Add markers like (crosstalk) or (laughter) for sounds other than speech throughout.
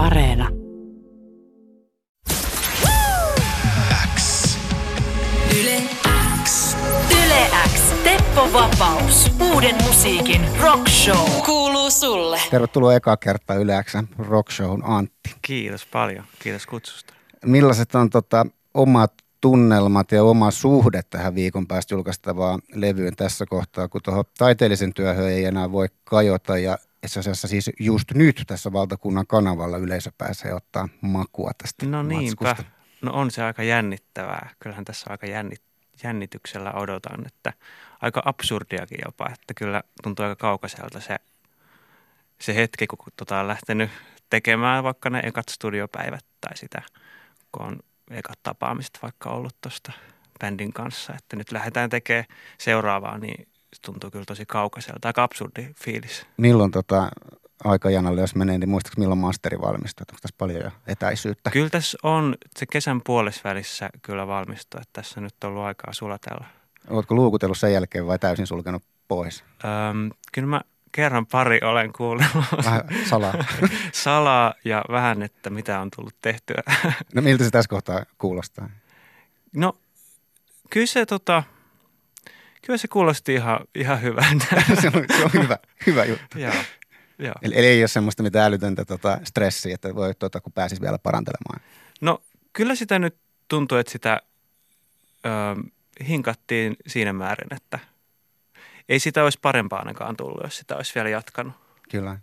Areena. X. Yle X. Yle X. Teppo Vapaus. Uuden musiikin rock show. Kuuluu sulle. Tervetuloa eka kertaa Yle Xn Rock Showhun Antti. Kiitos paljon. Kiitos kutsusta. Millaiset on tota, omat tunnelmat ja oma suhde tähän viikon päästä julkaistavaan levyyn tässä kohtaa, kun tuohon taiteellisen työhön ei enää voi kajota ja itse asiassa siis just nyt tässä valtakunnan kanavalla yleisö pääsee ottaa makua tästä No niinpä. matskusta. No on se aika jännittävää. Kyllähän tässä aika jännit, jännityksellä odotan, että aika absurdiakin jopa, että kyllä tuntuu aika kaukaiselta se, se hetki, kun tota on lähtenyt tekemään vaikka ne ekat studiopäivät tai sitä, kun on ekat tapaamiset vaikka ollut tuosta bändin kanssa, että nyt lähdetään tekemään seuraavaa, niin tuntuu kyllä tosi kaukaiselta. Aika absurdi fiilis. Milloin tota, aikajanalle, jos menee, niin muistatko milloin masteri valmistuu? Onko tässä paljon jo etäisyyttä? Kyllä tässä on se kesän puolesvälissä kyllä valmistu, että tässä nyt on ollut aikaa sulatella. Oletko luukutellut sen jälkeen vai täysin sulkenut pois? Öm, kyllä mä kerran pari olen kuunnellut Vähän salaa. (laughs) salaa ja vähän, että mitä on tullut tehtyä. No miltä se tässä kohtaa kuulostaa? No kyllä se, tota, kyllä se kuulosti ihan, ihan hyvältä. (laughs) se, on, se on hyvä, hyvä juttu. joo, joo. Eli, eli ei ole semmoista mitään älytöntä tota, stressiä, että voi tota, kun pääsisi vielä parantelemaan. No kyllä sitä nyt tuntuu, että sitä ö, hinkattiin siinä määrin, että ei sitä olisi parempaa ainakaan tullut, jos sitä olisi vielä jatkanut. Kyllä.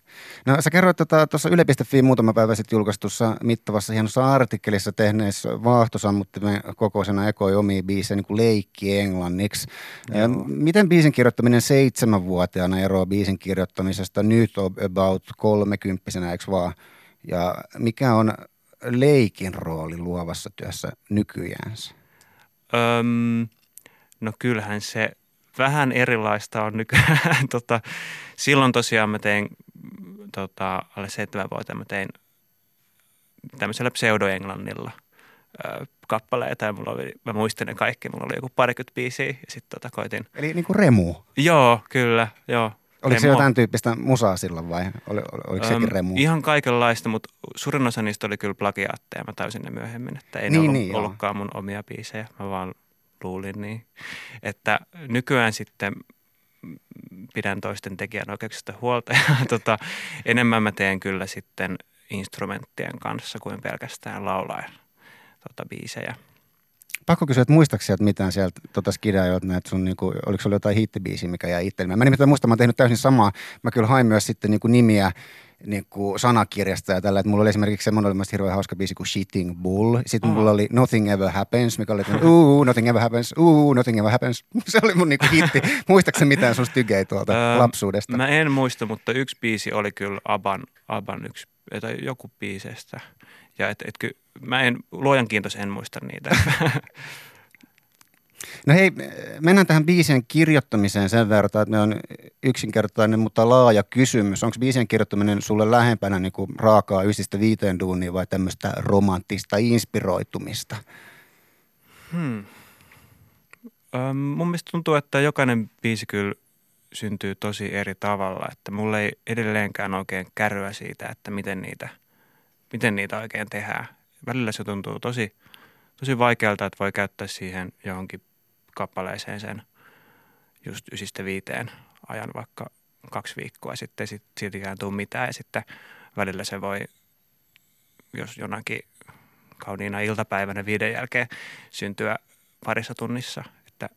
No sä kerroit tota, tuossa Yle.fi muutama päivä sitten julkaistussa mittavassa hienossa artikkelissa tehneessä vaahtosammuttimen kokoisena ekoi omia biisejä niin kuin leikki englanniksi. Ja miten biisin kirjoittaminen seitsemänvuotiaana eroaa biisin kirjoittamisesta nyt on about kolmekymppisenä, eikö vaan? Ja mikä on leikin rooli luovassa työssä nykyjäänsä? Öm, no kyllähän se vähän erilaista on nykyään. (laughs) tota, silloin tosiaan mä tein tota, alle seitsemänvuotiaana mä tein tämmöisellä pseudoenglannilla kappaleita ja mulla oli, mä muistin ne kaikki, mulla oli joku parikymmentä biisiä ja sitten tota koitin. Eli niin kuin remu. Joo, kyllä, joo. Oliko se Remo. jotain tyyppistä musaa silloin vai oli, oli, oliko sekin Öm, remu? Ihan kaikenlaista, mutta suurin osa niistä oli kyllä plagiaatteja. Mä täysin ne myöhemmin, että ei Niin, ne ollut, niin, joo. ollutkaan mun omia biisejä. Mä vaan luulin niin. Että nykyään sitten pidän toisten tekijän oikeuksista huolta (laughs) ja tota, enemmän mä teen kyllä sitten instrumenttien kanssa kuin pelkästään laulaen tota, biisejä. Pakko kysyä, että muistaaksä että mitään sieltä tota skidaa, että sun, niinku, oliko sulla jotain hittibiisiä, mikä jäi itselle? Mä nimittäin muistan, mä oon tehnyt täysin samaa. Mä kyllä hain myös sitten niinku nimiä niinku sanakirjasta ja tällä, että mulla oli esimerkiksi semmoinen oli hirveän hauska biisi kuin Shitting Bull. Sitten mulla oli Nothing Ever Happens, mikä oli uu, Nothing Ever Happens, uu, Nothing Ever Happens. (laughs) Se oli mun niinku hitti. Muistaaksä mitään sun stygei tuolta Öö, lapsuudesta? Mä en muista, mutta yksi biisi oli kyllä Aban, Aban yksi, tai joku biisestä. Ja et, et ky, mä en, luojan kiitos en muista niitä. (laughs) No hei, mennään tähän biisien kirjoittamiseen sen verran, että ne on yksinkertainen, mutta laaja kysymys. Onko biisien kirjoittaminen sulle lähempänä niin kuin raakaa ysistä viiteen duunia vai tämmöistä romanttista inspiroitumista? Hmm. Öm, mun mielestä tuntuu, että jokainen biisi kyllä syntyy tosi eri tavalla. Että mulla ei edelleenkään oikein kärryä siitä, että miten niitä, miten niitä oikein tehdään. Välillä se tuntuu tosi, tosi vaikealta, että voi käyttää siihen johonkin kappaleeseen sen just ysistä viiteen ajan vaikka kaksi viikkoa sitten sit, siltikään tule mitään ja sitten välillä se voi, jos jonakin kauniina iltapäivänä viiden jälkeen syntyä parissa tunnissa. Että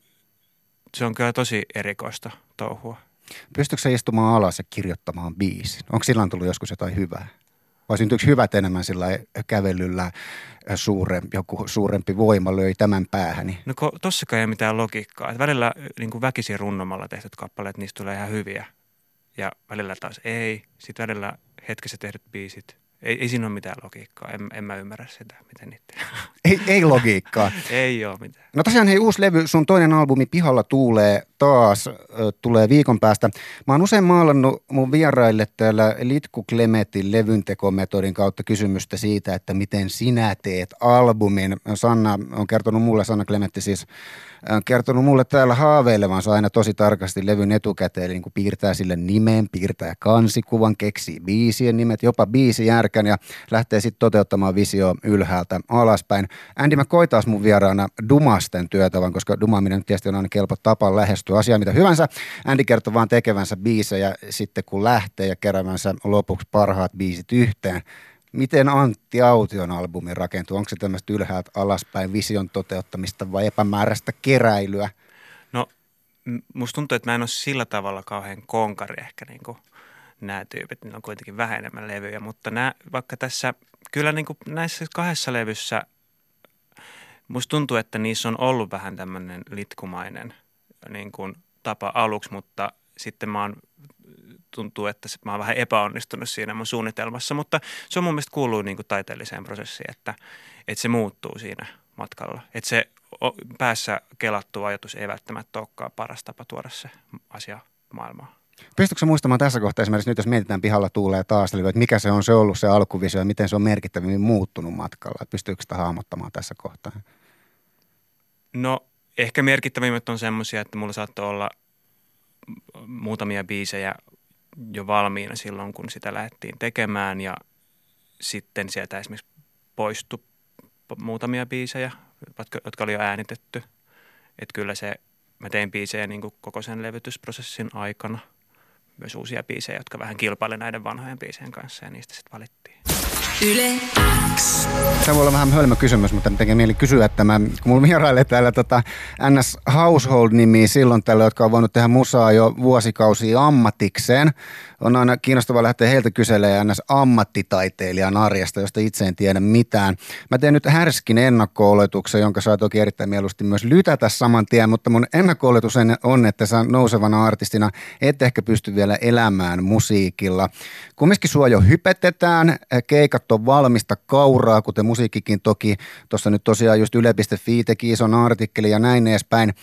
se on kyllä tosi erikoista touhua. Pystytkö sä istumaan alas ja kirjoittamaan biisin? Onko sillä tullut joskus jotain hyvää? Vai syntyykö hyvät enemmän sillä kävelyllä suure, joku suurempi voima löi tämän päähäni? No tossakaan ei ole mitään logiikkaa. Et välillä niin kuin väkisin runnomalla tehdyt kappaleet, niistä tulee ihan hyviä. Ja välillä taas ei. Sitten välillä hetkessä tehdyt biisit. Ei, ei siinä ole mitään logiikkaa. En, en mä ymmärrä sitä, miten niitä... (laughs) Ei, ei logiikkaa. (laughs) ei ole mitään. No tosiaan hei uusi levy, sun toinen albumi Pihalla tuulee taas, ö, tulee viikon päästä. Mä oon usein maalannut mun vieraille täällä Litku Klemetin levyntekometodin kautta kysymystä siitä, että miten sinä teet albumin. Sanna on kertonut mulle, Sanna Klemetti siis on kertonut mulle täällä haaveilevansa aina tosi tarkasti levyn etukäteen, eli niin kuin piirtää sille nimen, piirtää kansikuvan, keksii biisien nimet, jopa biisijärkit herkän ja lähtee sitten toteuttamaan visio ylhäältä alaspäin. Andy McCoy taas mun vieraana Dumasten työtavan, koska dumaaminen tietysti on aina kelpo tapa lähestyä asiaa mitä hyvänsä. Andy kertoo vaan tekevänsä biisejä sitten kun lähtee ja keräävänsä lopuksi parhaat biisit yhteen. Miten Antti Aution albumi rakentuu? Onko se tämmöistä ylhäältä alaspäin vision toteuttamista vai epämääräistä keräilyä? No musta tuntuu, että mä en ole sillä tavalla kauhean konkari ehkä niin kuin nämä tyypit, niin on kuitenkin vähän enemmän levyjä, mutta nämä, vaikka tässä, kyllä niin kuin näissä kahdessa levyssä musta tuntuu, että niissä on ollut vähän tämmöinen litkumainen niin kuin tapa aluksi, mutta sitten mä oon tuntuu, että mä oon vähän epäonnistunut siinä mun suunnitelmassa, mutta se on mun mielestä kuuluu niin kuin taiteelliseen prosessiin, että, että se muuttuu siinä matkalla. Että se päässä kelattu ajatus ei välttämättä olekaan paras tapa tuoda se asia maailmaan. Pystytkö muistamaan tässä kohtaa esimerkiksi nyt, jos mietitään pihalla tuulee taas, eli että mikä se on se ollut se alkuvisio ja miten se on merkittävimmin muuttunut matkalla? Pystyykö sitä hahmottamaan tässä kohtaa? No ehkä merkittävimmät on semmoisia, että mulla saattoi olla muutamia biisejä jo valmiina silloin, kun sitä lähdettiin tekemään ja sitten sieltä esimerkiksi poistui muutamia biisejä, jotka oli jo äänitetty. Että kyllä se, mä tein biisejä niin kuin koko sen levytysprosessin aikana. Myös uusia biisejä, jotka vähän kilpailivat näiden vanhojen biisien kanssa ja niistä sitten valittiin. Yle X. Tämä voi olla vähän hölmö kysymys, mutta tekee mieli kysyä, että mä, kun mulla vierailee täällä tota NS Household-nimiä silloin tällä, jotka on voinut tehdä musaa jo vuosikausia ammatikseen. On aina kiinnostavaa lähteä heiltä kyselemään NS ammattitaiteilijan arjesta, josta itse en tiedä mitään. Mä teen nyt härskin ennakko jonka saa toki erittäin mieluusti myös lytätä saman tien, mutta mun ennakko on, että sä nousevana artistina et ehkä pysty vielä elämään musiikilla. Kumminkin sua jo hypetetään, keikat on valmista kauraa, kuten musiikkikin toki. Tuossa nyt tosiaan just yle.fi teki ison artikkeli ja näin edespäin.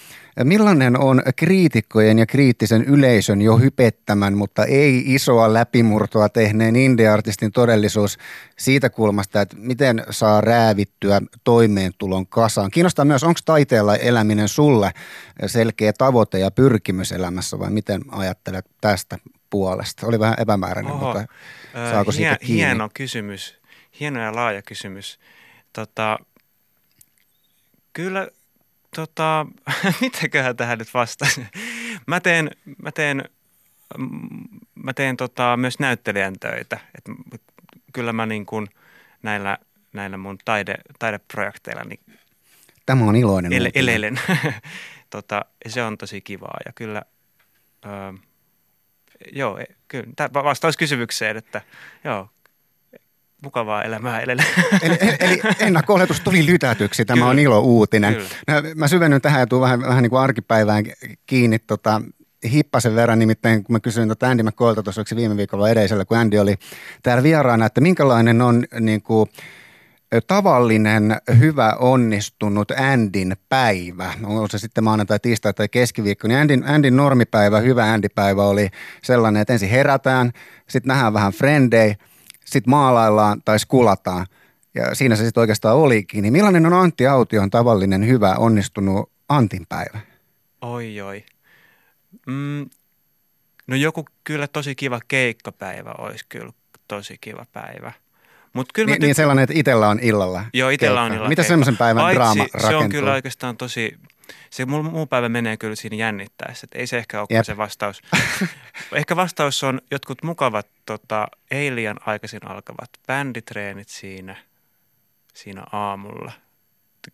Millainen on kriitikkojen ja kriittisen yleisön jo hypettämän, mutta ei isoa läpimurtoa tehneen indie-artistin todellisuus siitä kulmasta, että miten saa räävittyä toimeentulon kasaan? Kiinnostaa myös, onko taiteella eläminen sulle selkeä tavoite ja pyrkimys elämässä vai miten ajattelet tästä puolesta? Oli vähän epämääräinen, Oho, mutta saako siitä hien, kiinni? Hieno kysymys, hieno ja laaja kysymys. Tota, kyllä, tota, (laughs) mitäköhän tähän nyt vastaisin? (laughs) Mä teen, mä teen, mä teen tota, myös näyttelijän töitä. Et kyllä mä niin kuin näillä, näillä mun taide, taideprojekteilla niin Tämä on iloinen ele, elelen. (laughs) tota, se on tosi kivaa ja kyllä, öö, joo, e, kyllä, vastaus kysymykseen, että joo, mukavaa elämää elellä. Eli, eli ennakko tuli lytätyksi, tämä Kyllä. on ilo uutinen. Kyllä. Mä syvennyn tähän ja tuun vähän, vähän niin kuin arkipäivään kiinni. Tota, hippasen verran, nimittäin kun mä kysyin tuota Andy McCoylta tuossa viime viikolla edellisellä, kun Andy oli täällä vieraana, että minkälainen on niin kuin, tavallinen, hyvä, onnistunut Andin päivä, on se sitten maanantai, tiistai tai keskiviikko, niin Andin, Andin normipäivä, hyvä Andy-päivä oli sellainen, että ensin herätään, sitten nähdään vähän frendei, sitten maalaillaan tai skulataan. Ja siinä se sitten oikeastaan olikin. Niin millainen on Antti Aution tavallinen, hyvä, onnistunut Antin päivä? Oi, oi. Mm, no joku kyllä tosi kiva keikkapäivä olisi kyllä tosi kiva päivä. Mut kyllä niin, tyk- niin sellainen, että itsellä on illalla Joo, itsellä on illalla Mitä semmoisen päivän Aitsi, draama rakentuu? Se on kyllä oikeastaan tosi, se muu, päivä menee kyllä siinä jännittäessä. Että ei se ehkä ole se vastaus. (laughs) ehkä vastaus on jotkut mukavat, tota, ei liian aikaisin alkavat bänditreenit siinä, siinä aamulla.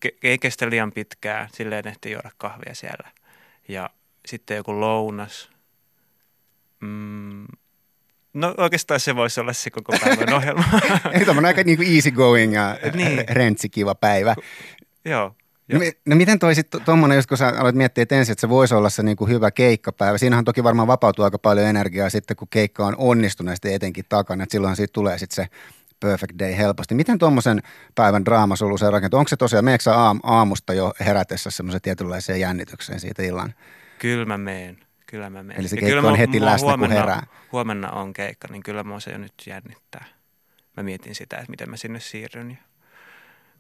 Ke- ei kestä liian pitkään, silleen ehtii juoda kahvia siellä. Ja sitten joku lounas. Mm, No oikeastaan se voisi olla se koko päivän (laughs) ohjelma. Eli tämmöinen aika niin kuin easy going ja niin. rentsi kiva päivä. Joo. No, no miten toi sitten tuommoinen, kun sä aloit miettiä, että ensin, että se voisi olla se niin kuin hyvä keikkapäivä. Siinähän toki varmaan vapautuu aika paljon energiaa sitten, kun keikka on onnistuneesti etenkin takana. Että silloin siitä tulee sitten se perfect day helposti. Miten tuommoisen päivän draama sulla se rakentuu? Onko se tosiaan, meneekö aam, aamusta jo herätessä semmoisen tietynlaiseen jännitykseen siitä illan? Kyllä mä meen. Kyllä mä menen. Eli se keikka on heti läsnä, huomenna, kun herää. Huomenna on keikka, niin kyllä mua se jo nyt jännittää. Mä mietin sitä, että miten mä sinne siirryn ja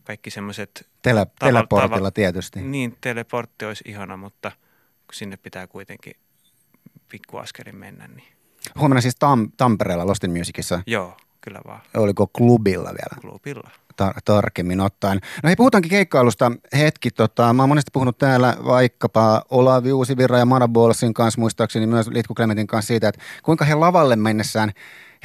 kaikki semmoiset... Tele, teleportilla tietysti. Niin, teleportti olisi ihana, mutta sinne pitää kuitenkin pikkuaskelin mennä, niin... Huomenna siis Tam, Tampereella Lost in Musicissa Joo, kyllä vaan. Oliko klubilla vielä? Klubilla. tar- tarkemmin ottaen. No hei, puhutaankin keikkailusta hetki. Tota, mä oon monesti puhunut täällä vaikkapa Olavi Uusivirra ja Mara Bolsin kanssa, muistaakseni myös Litku Clementin kanssa siitä, että kuinka he lavalle mennessään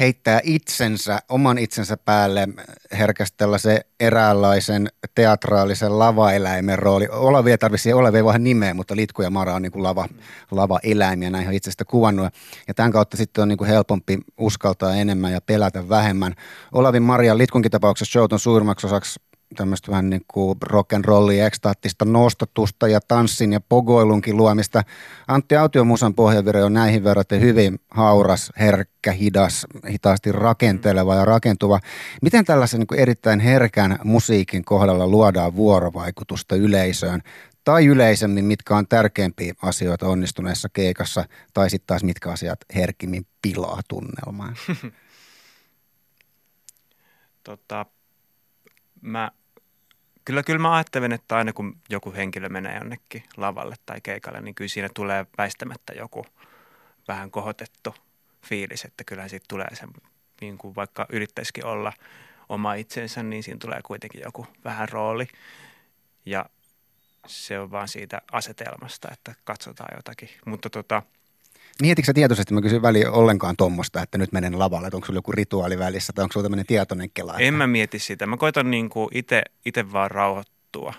heittää itsensä, oman itsensä päälle herkästellä se eräänlaisen teatraalisen lavaeläimen rooli. Olavi ei tarvitse Olavi ei vaan nimeä, mutta Litku ja Mara on niin kuin lava, lavaeläimiä, näin on itse sitä kuvannut. Ja tämän kautta sitten on niin kuin helpompi uskaltaa enemmän ja pelätä vähemmän. Olavin Maria Litkunkin tapauksessa show on suurimmaksi osaksi tämmöistä vähän niin kuin rock'n'rollia, ekstaattista nostatusta ja tanssin ja pogoilunkin luomista. Antti Autio Musan pohjavire on näihin verraten hyvin hauras, herkkä, hidas, hitaasti rakenteleva ja rakentuva. Miten tällaisen niin erittäin herkän musiikin kohdalla luodaan vuorovaikutusta yleisöön? Tai yleisemmin, mitkä on tärkeimpiä asioita onnistuneessa keikassa, tai sitten taas mitkä asiat herkimmin pilaa tunnelmaa? (laughs) Tota, mä, kyllä, kyllä mä ajattelen, että aina kun joku henkilö menee jonnekin lavalle tai keikalle, niin kyllä siinä tulee väistämättä joku vähän kohotettu fiilis, että kyllä siitä tulee se, niin kuin vaikka yrittäisikin olla oma itsensä, niin siinä tulee kuitenkin joku vähän rooli. Ja se on vaan siitä asetelmasta, että katsotaan jotakin. Mutta tota, Mietitkö sä tietoisesti, mä kysyn väliin ollenkaan tuommoista, että nyt menen lavalle, että onko sulla joku rituaali välissä tai onko sulla tämmöinen tietoinen kela? Että... En mä mieti sitä. Mä koitan niin itse vaan rauhoittua,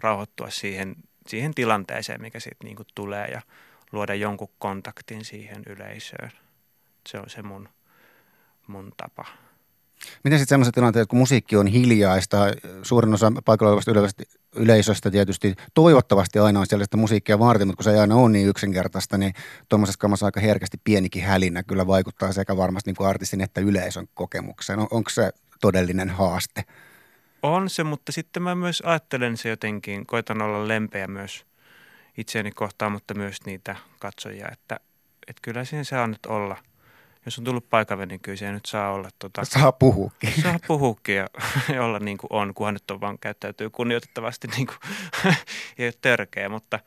rauhoittua siihen, siihen tilanteeseen, mikä siitä niin tulee ja luoda jonkun kontaktin siihen yleisöön. Se on se mun, mun tapa. Miten sitten sellaiset tilanteet, kun musiikki on hiljaista, suurin osa paikalla olevasta yleisöstä tietysti toivottavasti aina on sellaista musiikkia varten, mutta kun se ei aina ole niin yksinkertaista, niin tuommoisessa kamassa aika herkästi pienikin hälinä kyllä vaikuttaa sekä varmasti niin kuin artistin että yleisön kokemukseen. On, onko se todellinen haaste? On se, mutta sitten mä myös ajattelen se jotenkin, koitan olla lempeä myös itseäni kohtaan, mutta myös niitä katsojia, että, että kyllä siinä saa nyt olla – jos on tullut paikalle, niin kyllä se nyt saa olla. Tota, saa puhuukin. Saa puhuukin ja, ja (laughs) olla niin kuin on, kunhan nyt on vaan käyttäytyy kunnioitettavasti niin kuin, (laughs) ei ole törkeä, mutta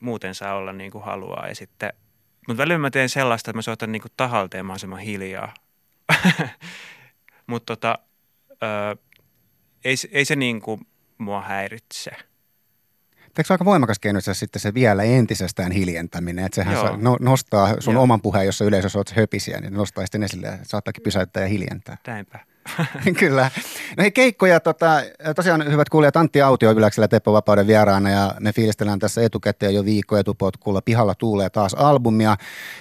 muuten saa olla niin kuin haluaa. Ja sitten, mutta välillä mä teen sellaista, että mä soitan niin kuin tahalteen mahdollisimman hiljaa. (laughs) mutta tota, ei, ei se niin kuin mua häiritse – Eikö aika voimakas keino sitten se vielä entisestään hiljentäminen, että sehän saa, no, nostaa sun Joo. oman puheen, jossa yleisössä olet höpisiä, niin nostaa sitten esille ja saattaakin pysäyttää ja hiljentää. Näinpä. (laughs) Kyllä. No hei keikkoja, tota, tosiaan hyvät kuulijat, Antti Autio Yläksellä Teppo Vapauden vieraana ja me fiilistellään tässä etukäteen jo viikko etupotkulla. Pihalla tuulee taas albumia.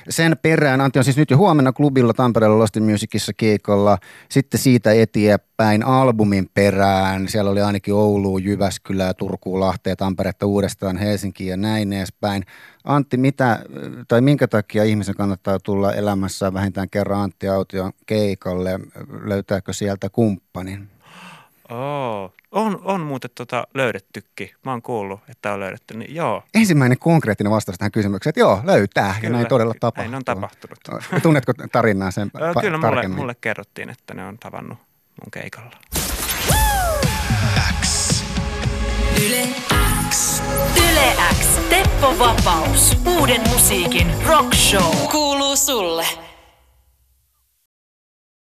Sen perään Antti on siis nyt jo huomenna klubilla Tampereella Lost Musicissa keikolla. Sitten siitä eteenpäin albumin perään. Siellä oli ainakin Oulu, Jyväskylä, Turku, Lahteen, Tamperetta uudestaan, Helsinki ja näin edespäin. Antti, mitä, tai minkä takia ihmisen kannattaa tulla elämässä vähintään kerran Antti Aution keikalle? Löytääkö sieltä kumppanin? Oh, on, on muuten tota löydettykin. Mä oon kuullut, että on löydetty, niin joo. Ensimmäinen konkreettinen vastaus tähän kysymykseen, että joo, löytää Kyllä, ja näin todella tapahtuu. Näin on tapahtunut. Tunnetko tarinaa sen pa- Kyllä mulle, mulle kerrottiin, että ne on tavannut mun keikalla. X. Yle X. Yle X. Teppo Vapaus. Uuden musiikin rock show. Kuuluu sulle.